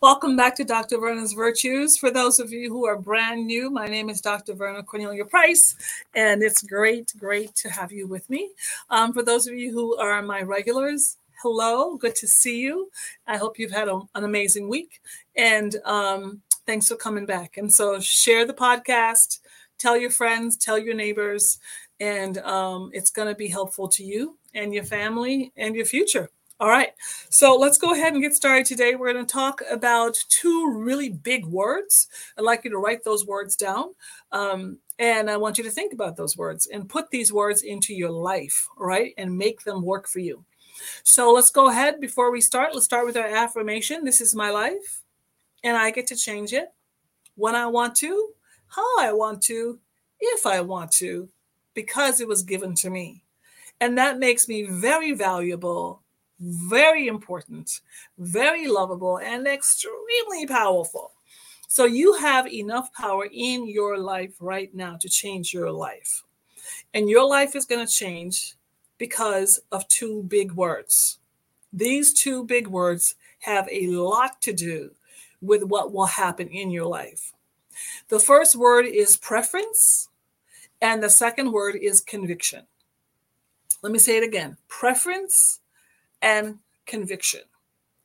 Welcome back to Dr. Verna's Virtues. For those of you who are brand new, my name is Dr. Verna Cornelia Price, and it's great, great to have you with me. Um, for those of you who are my regulars, hello, good to see you. I hope you've had a, an amazing week, and um, thanks for coming back. And so, share the podcast, tell your friends, tell your neighbors, and um, it's going to be helpful to you and your family and your future. All right, so let's go ahead and get started today. We're going to talk about two really big words. I'd like you to write those words down. Um, and I want you to think about those words and put these words into your life, right? and make them work for you. So let's go ahead before we start. Let's start with our affirmation. This is my life, and I get to change it when I want to, how I want to, if I want to, because it was given to me. And that makes me very valuable very important, very lovable, and extremely powerful. So you have enough power in your life right now to change your life. And your life is going to change because of two big words. These two big words have a lot to do with what will happen in your life. The first word is preference, and the second word is conviction. Let me say it again preference and conviction.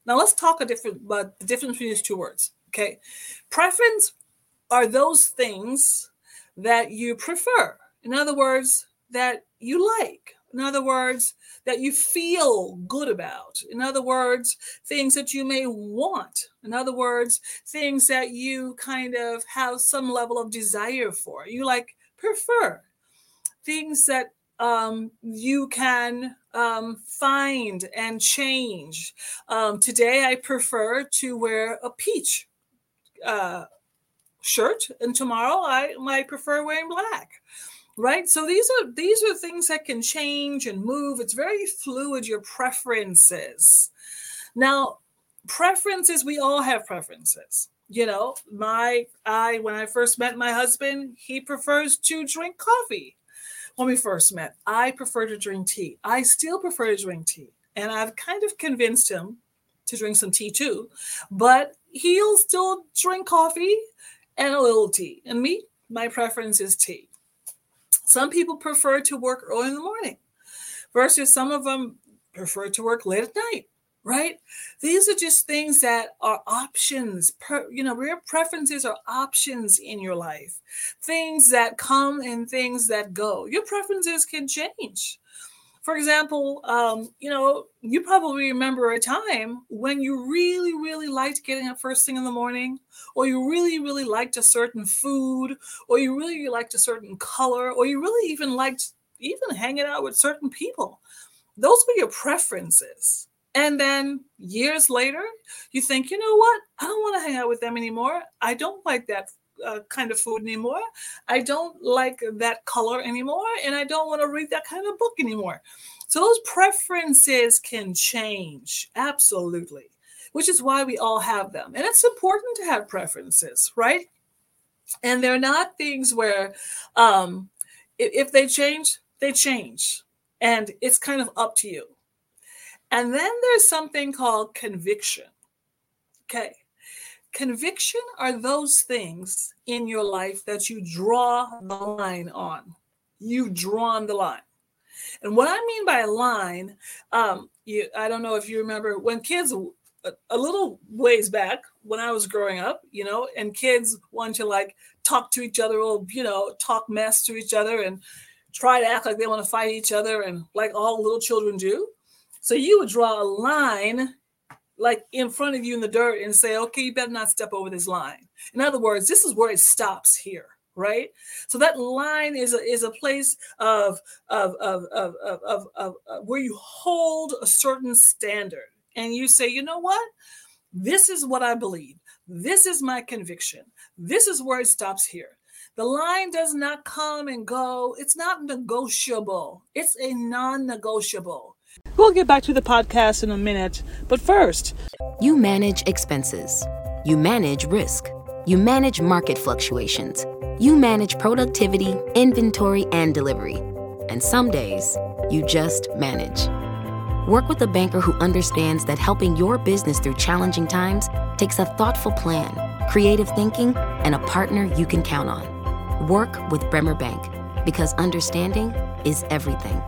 Now let's talk a different about the difference between these two words. Okay. Preference are those things that you prefer. In other words, that you like. In other words, that you feel good about. In other words, things that you may want. In other words, things that you kind of have some level of desire for. You like prefer. Things that um, you can um, find and change. Um, today, I prefer to wear a peach uh, shirt, and tomorrow I might prefer wearing black. Right, so these are these are things that can change and move. It's very fluid. Your preferences. Now, preferences. We all have preferences you know my i when i first met my husband he prefers to drink coffee when we first met. I prefer to drink tea. I still prefer to drink tea. And I've kind of convinced him to drink some tea too, but he'll still drink coffee and a little tea. And me, my preference is tea. Some people prefer to work early in the morning versus some of them prefer to work late at night right? These are just things that are options. Per, you know, your preferences are options in your life. Things that come and things that go. Your preferences can change. For example, um, you know, you probably remember a time when you really, really liked getting up first thing in the morning, or you really, really liked a certain food, or you really liked a certain color, or you really even liked even hanging out with certain people. Those were your preferences and then years later, you think, you know what? I don't want to hang out with them anymore. I don't like that uh, kind of food anymore. I don't like that color anymore. And I don't want to read that kind of book anymore. So those preferences can change. Absolutely. Which is why we all have them. And it's important to have preferences, right? And they're not things where um, if, if they change, they change. And it's kind of up to you and then there's something called conviction. Okay. Conviction are those things in your life that you draw the line on. You've drawn the line. And what I mean by line, um, you, I don't know if you remember when kids, a, a little ways back when I was growing up, you know, and kids want to like talk to each other or, you know, talk mess to each other and try to act like they want to fight each other and like all little children do. So you would draw a line like in front of you in the dirt and say, okay, you better not step over this line. In other words, this is where it stops here right? So that line is a is a place of of of of of, of, of, of where you hold a certain standard and you say you know what? This is what i believe. This is my conviction. This is where it stops here. The line does not come and go. It's not negotiable. It's a non-negotiable we'll get back to the podcast in a minute but first you manage expenses you manage risk you manage market fluctuations you manage productivity, inventory, and delivery. And some days, you just manage. Work with a banker who understands that helping your business through challenging times takes a thoughtful plan, creative thinking, and a partner you can count on. Work with Bremer Bank because understanding is everything.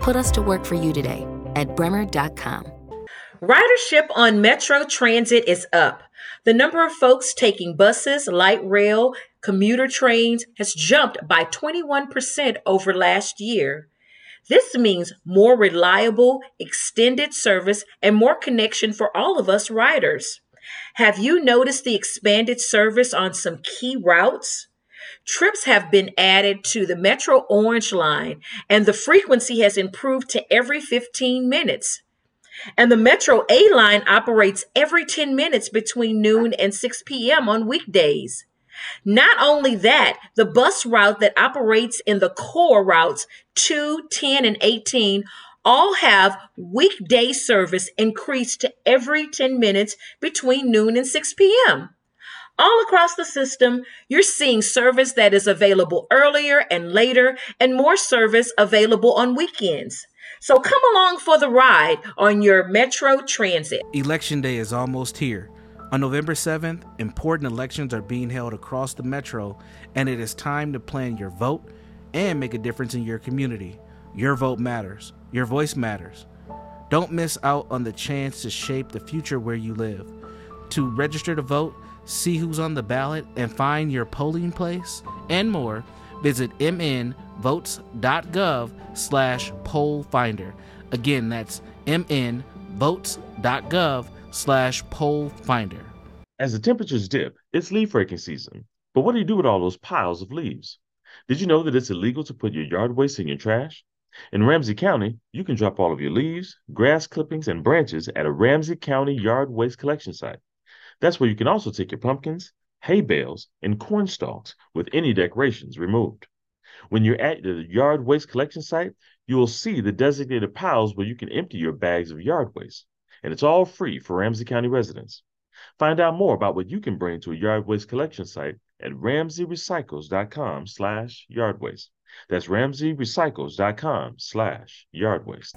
Put us to work for you today at bremer.com. Ridership on Metro Transit is up. The number of folks taking buses, light rail, commuter trains has jumped by 21% over last year. This means more reliable, extended service and more connection for all of us riders. Have you noticed the expanded service on some key routes? Trips have been added to the Metro Orange line, and the frequency has improved to every 15 minutes. And the Metro A line operates every 10 minutes between noon and 6 p.m. on weekdays. Not only that, the bus route that operates in the core routes 2, 10, and 18 all have weekday service increased to every 10 minutes between noon and 6 p.m. All across the system, you're seeing service that is available earlier and later, and more service available on weekends. So come along for the ride on your Metro Transit. Election day is almost here. On November 7th, important elections are being held across the metro, and it is time to plan your vote and make a difference in your community. Your vote matters, your voice matters. Don't miss out on the chance to shape the future where you live. To register to vote, see who's on the ballot, and find your polling place, and more, visit mnvotes.gov slash poll finder. Again, that's mnvotes.gov slash poll finder. As the temperatures dip, it's leaf raking season. But what do you do with all those piles of leaves? Did you know that it's illegal to put your yard waste in your trash? In Ramsey County, you can drop all of your leaves, grass clippings, and branches at a Ramsey County yard waste collection site. That's where you can also take your pumpkins, hay bales, and corn stalks with any decorations removed. When you're at the yard waste collection site, you will see the designated piles where you can empty your bags of yard waste and it's all free for Ramsey County residents. Find out more about what you can bring to a yard waste collection site at ramseyrecycles.com slash yard waste. That's ramseyrecycles.com slash yard waste.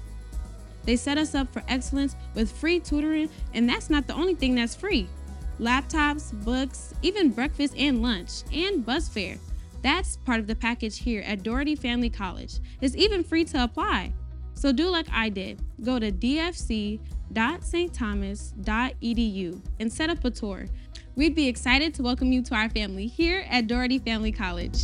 They set us up for excellence with free tutoring, and that's not the only thing that's free. Laptops, books, even breakfast and lunch, and bus fare. That's part of the package here at Dougherty Family College. It's even free to apply. So do like I did. Go to dfc.stthomas.edu and set up a tour. We'd be excited to welcome you to our family here at Dougherty Family College.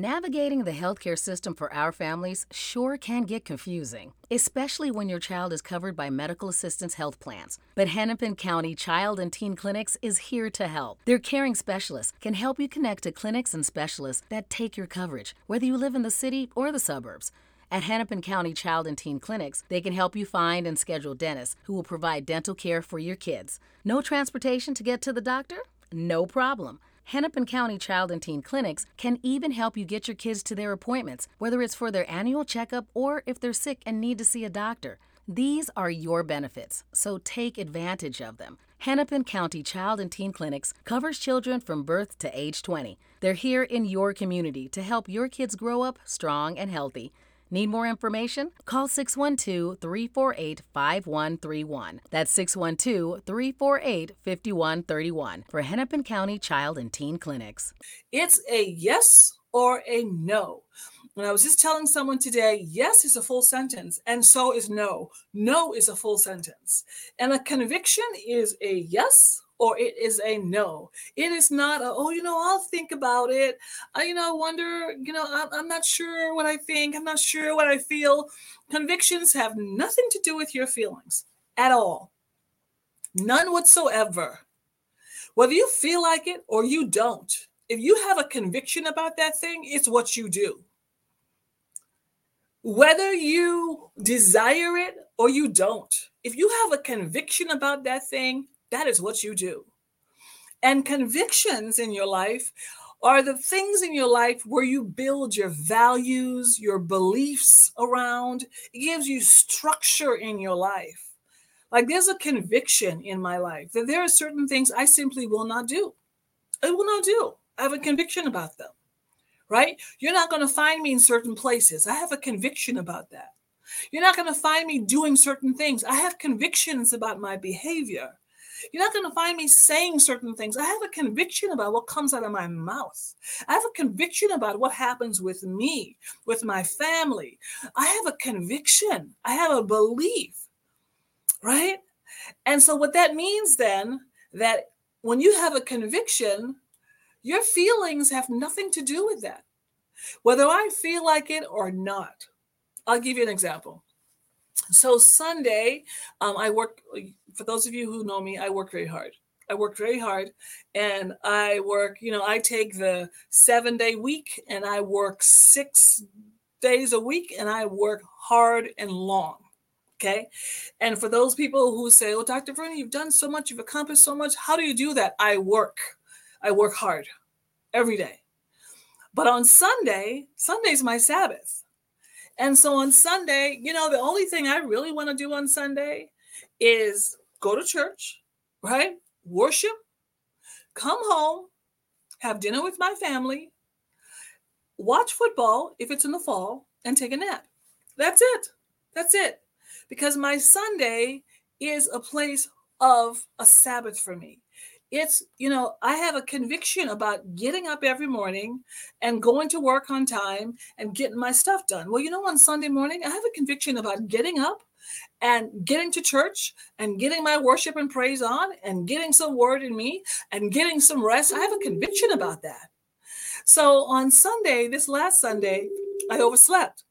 Navigating the healthcare system for our families sure can get confusing, especially when your child is covered by medical assistance health plans. But Hennepin County Child and Teen Clinics is here to help. Their caring specialists can help you connect to clinics and specialists that take your coverage, whether you live in the city or the suburbs. At Hennepin County Child and Teen Clinics, they can help you find and schedule dentists who will provide dental care for your kids. No transportation to get to the doctor? No problem. Hennepin County Child and Teen Clinics can even help you get your kids to their appointments, whether it's for their annual checkup or if they're sick and need to see a doctor. These are your benefits, so take advantage of them. Hennepin County Child and Teen Clinics covers children from birth to age 20. They're here in your community to help your kids grow up strong and healthy. Need more information? Call 612 348 5131. That's 612 348 5131 for Hennepin County Child and Teen Clinics. It's a yes or a no. And I was just telling someone today, yes is a full sentence, and so is no. No is a full sentence. And a conviction is a yes or it is a no. It is not a, oh, you know, I'll think about it. I, you know, wonder, you know, I'm, I'm not sure what I think. I'm not sure what I feel. Convictions have nothing to do with your feelings at all. None whatsoever. Whether you feel like it or you don't, if you have a conviction about that thing, it's what you do. Whether you desire it or you don't, if you have a conviction about that thing, that is what you do. And convictions in your life are the things in your life where you build your values, your beliefs around. It gives you structure in your life. Like there's a conviction in my life that there are certain things I simply will not do. I will not do. I have a conviction about them, right? You're not going to find me in certain places. I have a conviction about that. You're not going to find me doing certain things. I have convictions about my behavior. You're not going to find me saying certain things. I have a conviction about what comes out of my mouth. I have a conviction about what happens with me, with my family. I have a conviction. I have a belief, right? And so, what that means then, that when you have a conviction, your feelings have nothing to do with that, whether I feel like it or not. I'll give you an example. So Sunday, um, I work. For those of you who know me, I work very hard. I work very hard, and I work. You know, I take the seven day week, and I work six days a week, and I work hard and long. Okay. And for those people who say, Oh, Dr. Verna, you've done so much, you've accomplished so much. How do you do that? I work. I work hard every day. But on Sunday, Sunday's my Sabbath. And so on Sunday, you know, the only thing I really want to do on Sunday is go to church, right? Worship, come home, have dinner with my family, watch football if it's in the fall, and take a nap. That's it. That's it. Because my Sunday is a place of a Sabbath for me it's you know i have a conviction about getting up every morning and going to work on time and getting my stuff done. Well you know on sunday morning i have a conviction about getting up and getting to church and getting my worship and praise on and getting some word in me and getting some rest. I have a conviction about that. So on sunday this last sunday i overslept.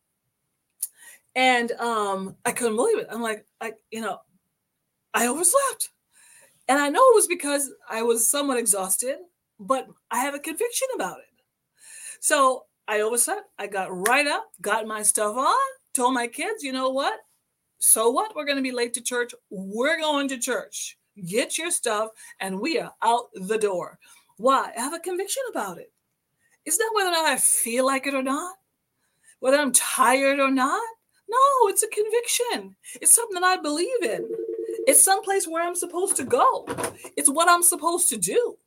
And um i couldn't believe it. I'm like i you know i overslept and I know it was because I was somewhat exhausted, but I have a conviction about it. So I overslept. I got right up, got my stuff on, told my kids, you know what? So what? We're going to be late to church. We're going to church. Get your stuff, and we are out the door. Why? I have a conviction about it. It's not whether or not I feel like it or not, whether I'm tired or not. No, it's a conviction. It's something that I believe in. It's someplace where I'm supposed to go. It's what I'm supposed to do.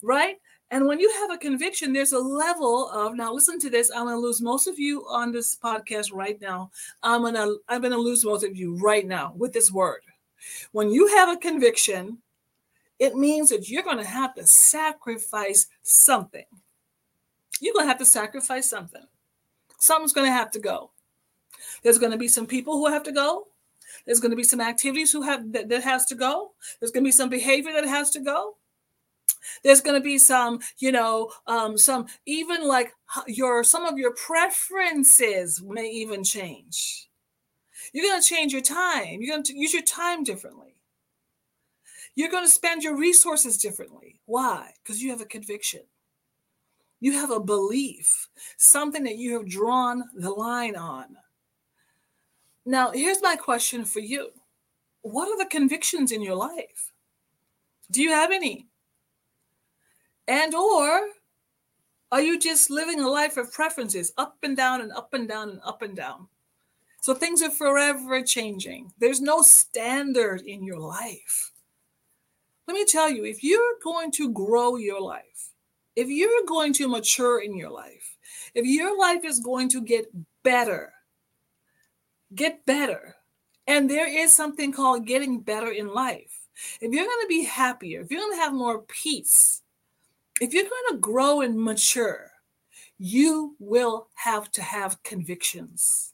Right. And when you have a conviction, there's a level of now listen to this. I'm gonna lose most of you on this podcast right now. I'm gonna I'm gonna lose most of you right now with this word. When you have a conviction, it means that you're gonna have to sacrifice something. You're gonna have to sacrifice something. Something's gonna have to go. There's gonna be some people who have to go. There's going to be some activities who have that, that has to go. There's going to be some behavior that has to go. There's going to be some, you know, um, some even like your some of your preferences may even change. You're going to change your time. You're going to use your time differently. You're going to spend your resources differently. Why? Because you have a conviction. You have a belief, something that you have drawn the line on. Now, here's my question for you What are the convictions in your life? Do you have any? And or are you just living a life of preferences, up and down and up and down and up and down? So things are forever changing. There's no standard in your life. let me tell you, if you're going to grow your life, if you're going to mature in your life, if your life is going to get better, get better, and there is something called getting better in life. If you're going to be happier, if you're going to have more peace, if you're going to grow and mature, you will have to have convictions.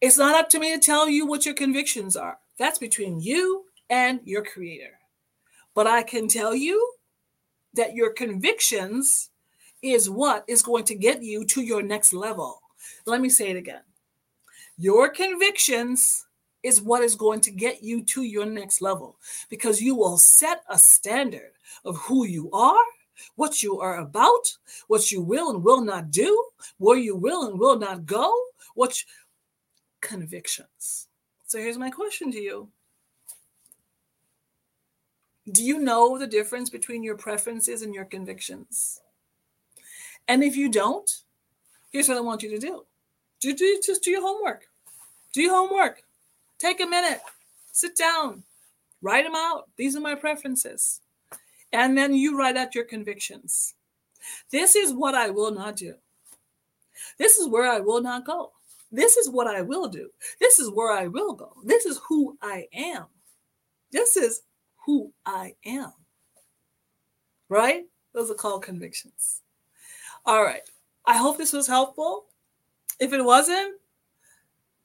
It's not up to me to tell you what your convictions are. That's between you and your creator. But I can tell you that your convictions is what is going to get you to your next level. Let me say it again. Your convictions is what is going to get you to your next level because you will set a standard of who you are, what you are about, what you will and will not do, where you will and will not go, what you, convictions. So here's my question to you. Do you know the difference between your preferences and your convictions? And if you don't, here's what I want you to do. Do, do just do your homework. Do your homework. Take a minute. Sit down. Write them out. These are my preferences. And then you write out your convictions. This is what I will not do. This is where I will not go. This is what I will do. This is where I will go. This is who I am. This is who I am. Right? Those are called convictions. All right. I hope this was helpful. If it wasn't,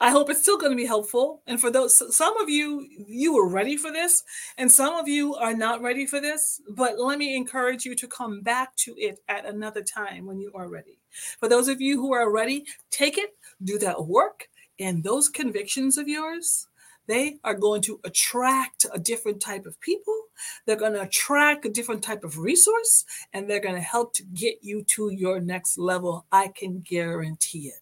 I hope it's still going to be helpful. And for those, some of you, you were ready for this, and some of you are not ready for this. But let me encourage you to come back to it at another time when you are ready. For those of you who are ready, take it, do that work, and those convictions of yours, they are going to attract a different type of people. They're going to attract a different type of resource, and they're going to help to get you to your next level. I can guarantee it.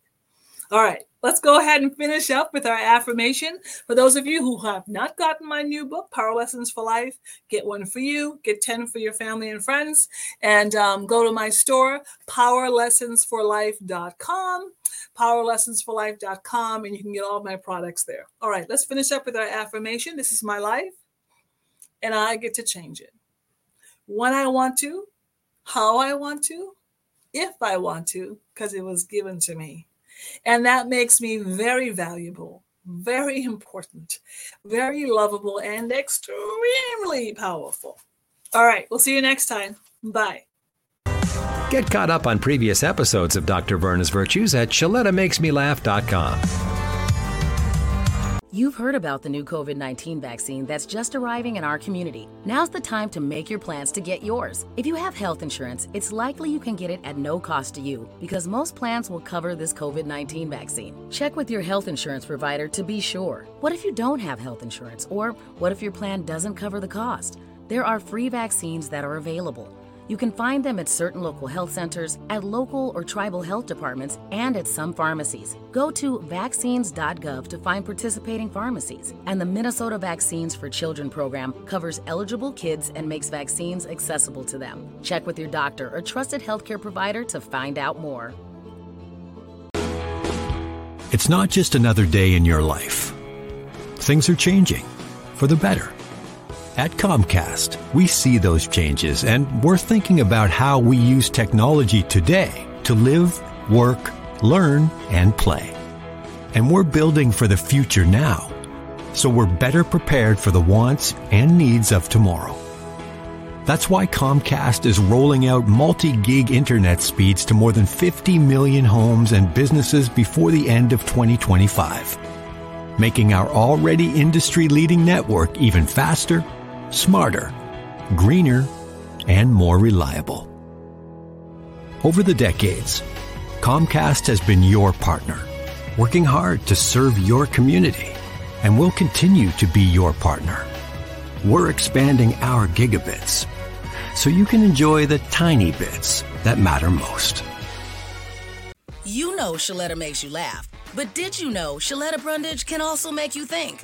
All right, let's go ahead and finish up with our affirmation. For those of you who have not gotten my new book, Power Lessons for Life, get one for you, get 10 for your family and friends, and um, go to my store, powerlessonsforlife.com, powerlessonsforlife.com, and you can get all my products there. All right, let's finish up with our affirmation. This is my life, and I get to change it when I want to, how I want to, if I want to, because it was given to me. And that makes me very valuable, very important, very lovable, and extremely powerful. All right, we'll see you next time. Bye. Get caught up on previous episodes of Dr. Verna's Virtues at ShalettaMakesMeLaugh.com. You've heard about the new COVID 19 vaccine that's just arriving in our community. Now's the time to make your plans to get yours. If you have health insurance, it's likely you can get it at no cost to you because most plans will cover this COVID 19 vaccine. Check with your health insurance provider to be sure. What if you don't have health insurance? Or what if your plan doesn't cover the cost? There are free vaccines that are available. You can find them at certain local health centers, at local or tribal health departments, and at some pharmacies. Go to vaccines.gov to find participating pharmacies. And the Minnesota Vaccines for Children program covers eligible kids and makes vaccines accessible to them. Check with your doctor or trusted healthcare provider to find out more. It's not just another day in your life. Things are changing for the better. At Comcast, we see those changes and we're thinking about how we use technology today to live, work, learn, and play. And we're building for the future now, so we're better prepared for the wants and needs of tomorrow. That's why Comcast is rolling out multi-gig internet speeds to more than 50 million homes and businesses before the end of 2025, making our already industry-leading network even faster smarter, greener, and more reliable. Over the decades, Comcast has been your partner, working hard to serve your community, and will continue to be your partner. We're expanding our gigabits so you can enjoy the tiny bits that matter most. You know Shaletta makes you laugh, but did you know Shaletta Brundage can also make you think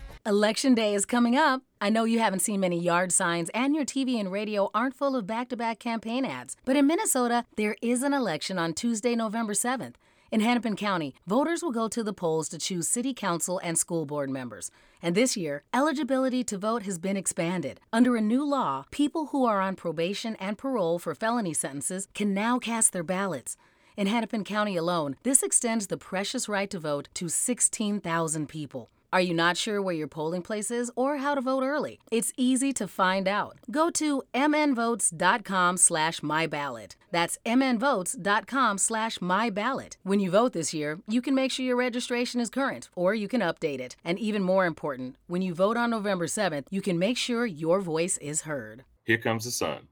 Election day is coming up. I know you haven't seen many yard signs and your TV and radio aren't full of back to back campaign ads. But in Minnesota, there is an election on Tuesday, November 7th. In Hennepin County, voters will go to the polls to choose city council and school board members. And this year, eligibility to vote has been expanded. Under a new law, people who are on probation and parole for felony sentences can now cast their ballots. In Hennepin County alone, this extends the precious right to vote to 16,000 people. Are you not sure where your polling place is or how to vote early? It's easy to find out. Go to mnvotes.com slash myballot. That's mnvotes.com slash myballot. When you vote this year, you can make sure your registration is current or you can update it. And even more important, when you vote on November 7th, you can make sure your voice is heard. Here comes the sun.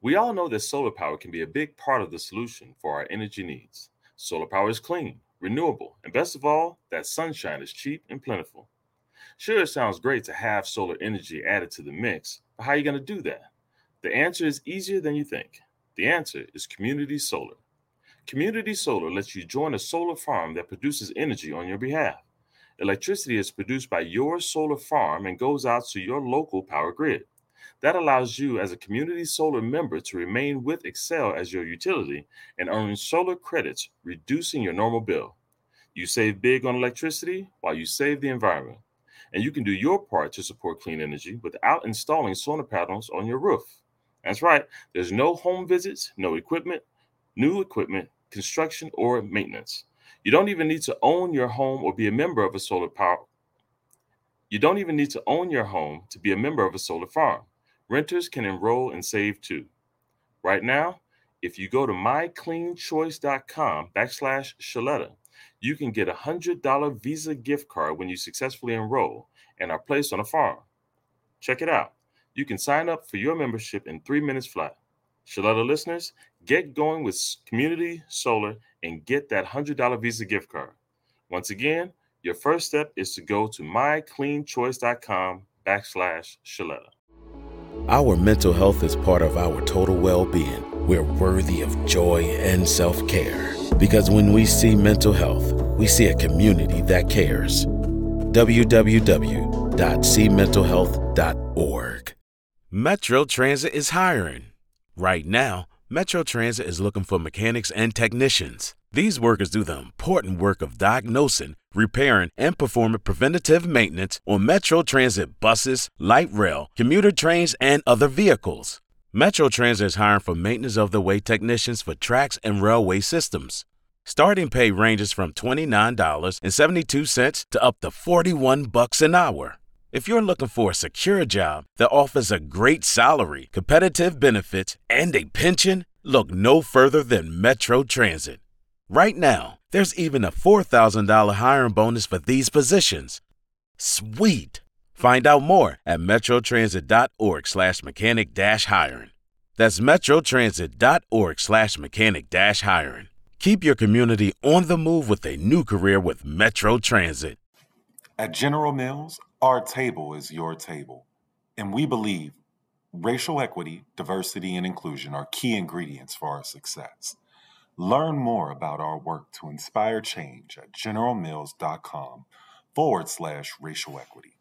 We all know that solar power can be a big part of the solution for our energy needs. Solar power is clean renewable, and best of all, that sunshine is cheap and plentiful. Sure, it sounds great to have solar energy added to the mix, but how are you going to do that? The answer is easier than you think. The answer is Community Solar. Community Solar lets you join a solar farm that produces energy on your behalf. Electricity is produced by your solar farm and goes out to your local power grid. That allows you, as a community solar member, to remain with Xcel as your utility and earn solar credits, reducing your normal bill. You save big on electricity while you save the environment. And you can do your part to support clean energy without installing solar panels on your roof. That's right, there's no home visits, no equipment, new equipment, construction, or maintenance. You don't even need to own your home or be a member of a solar power. You don't even need to own your home to be a member of a solar farm. Renters can enroll and save too. Right now, if you go to mycleanchoice.com backslash Shaletta, you can get a $100 Visa gift card when you successfully enroll and are placed on a farm. Check it out. You can sign up for your membership in three minutes flat. Shaletta listeners, get going with Community Solar and get that $100 Visa gift card. Once again, your first step is to go to mycleanchoice.com backslash Shaletta. Our mental health is part of our total well being. We're worthy of joy and self care. Because when we see mental health, we see a community that cares. www.cmentalhealth.org. Metro Transit is hiring. Right now, Metro Transit is looking for mechanics and technicians. These workers do the important work of diagnosing, repairing, and performing preventative maintenance on Metro Transit buses, light rail, commuter trains, and other vehicles. Metro Transit is hiring for maintenance of the way technicians for tracks and railway systems. Starting pay ranges from $29.72 to up to 41 bucks an hour. If you're looking for a secure job that offers a great salary, competitive benefits, and a pension, look no further than Metro Transit. Right now, there's even a $4,000 hiring bonus for these positions. Sweet! Find out more at metrotransit.org slash mechanic dash hiring. That's metrotransit.org slash mechanic dash hiring. Keep your community on the move with a new career with Metro Transit. At General Mills, our table is your table. And we believe racial equity, diversity, and inclusion are key ingredients for our success. Learn more about our work to inspire change at generalmills.com forward slash racial equity.